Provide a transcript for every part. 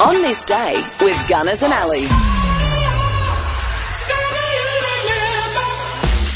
On this day with Gunners and Alley.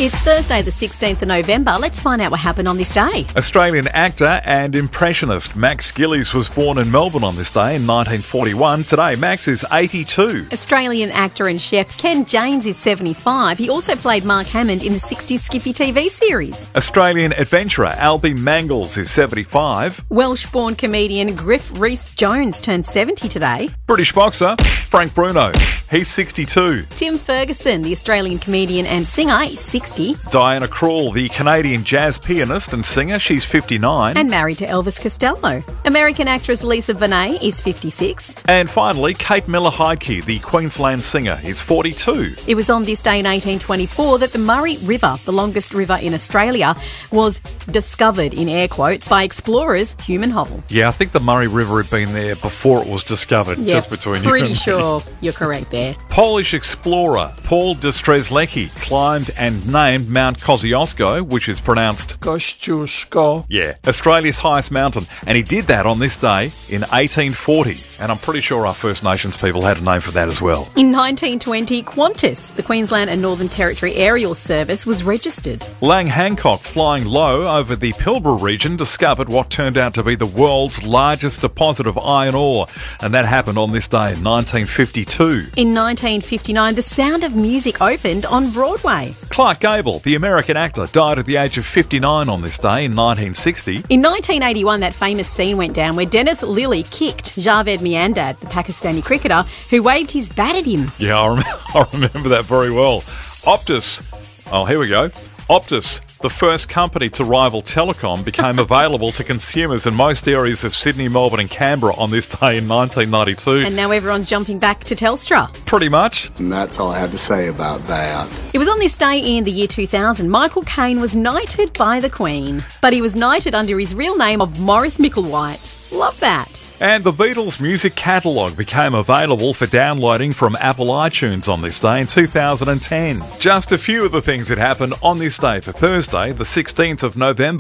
It's Thursday, the 16th of November. Let's find out what happened on this day. Australian actor and impressionist Max Gillies was born in Melbourne on this day in 1941. Today, Max is 82. Australian actor and chef Ken James is 75. He also played Mark Hammond in the 60s Skippy TV series. Australian adventurer Albie Mangels is 75. Welsh born comedian Griff Rhys Jones turned 70 today. British boxer Frank Bruno, he's 62. Tim Ferguson, the Australian comedian and singer, is 60. Diana Krall, the Canadian jazz pianist and singer, she's 59. And married to Elvis Costello. American actress Lisa Bonet is 56. And finally, Kate Miller Heidke, the Queensland singer, is 42. It was on this day in 1824 that the Murray River, the longest river in Australia, was discovered in air quotes by explorers Hume and Hovell. Yeah, I think the Murray River had been there before it was discovered, Yeah, just between you pretty and me. sure you're correct there. Polish explorer Paul de Strzelecki climbed and named Mount Kosciuszko, which is pronounced Kościuszko. yeah, Australia's highest mountain, and he did that on this day in 1840. And I'm pretty sure our First Nations people had a name for that as well. In 1920, Qantas, the Queensland and Northern Territory Aerial Service, was registered. Lang Hancock, flying low over the Pilbara region, discovered what turned out to be the world's largest deposit of iron ore, and that happened on this day in 1952. In 1959, The Sound of Music opened on Broadway. Clark Gable, the American actor, died at the age of 59 on this day in 1960. In 1981, that famous scene went down where Dennis Lillee kicked Javed Miandad, the Pakistani cricketer, who waved his bat at him. Yeah, I, rem- I remember that very well. Optus, oh, here we go. Optus, the first company to rival Telecom, became available to consumers in most areas of Sydney, Melbourne, and Canberra on this day in 1992. And now everyone's jumping back to Telstra. Pretty much. And that's all I have to say about that. It was on this day in the year 2000, Michael Caine was knighted by the Queen. But he was knighted under his real name of Maurice Micklewhite. Love that. And the Beatles' music catalogue became available for downloading from Apple iTunes on this day in 2010. Just a few of the things that happened on this day for Thursday, the 16th of November.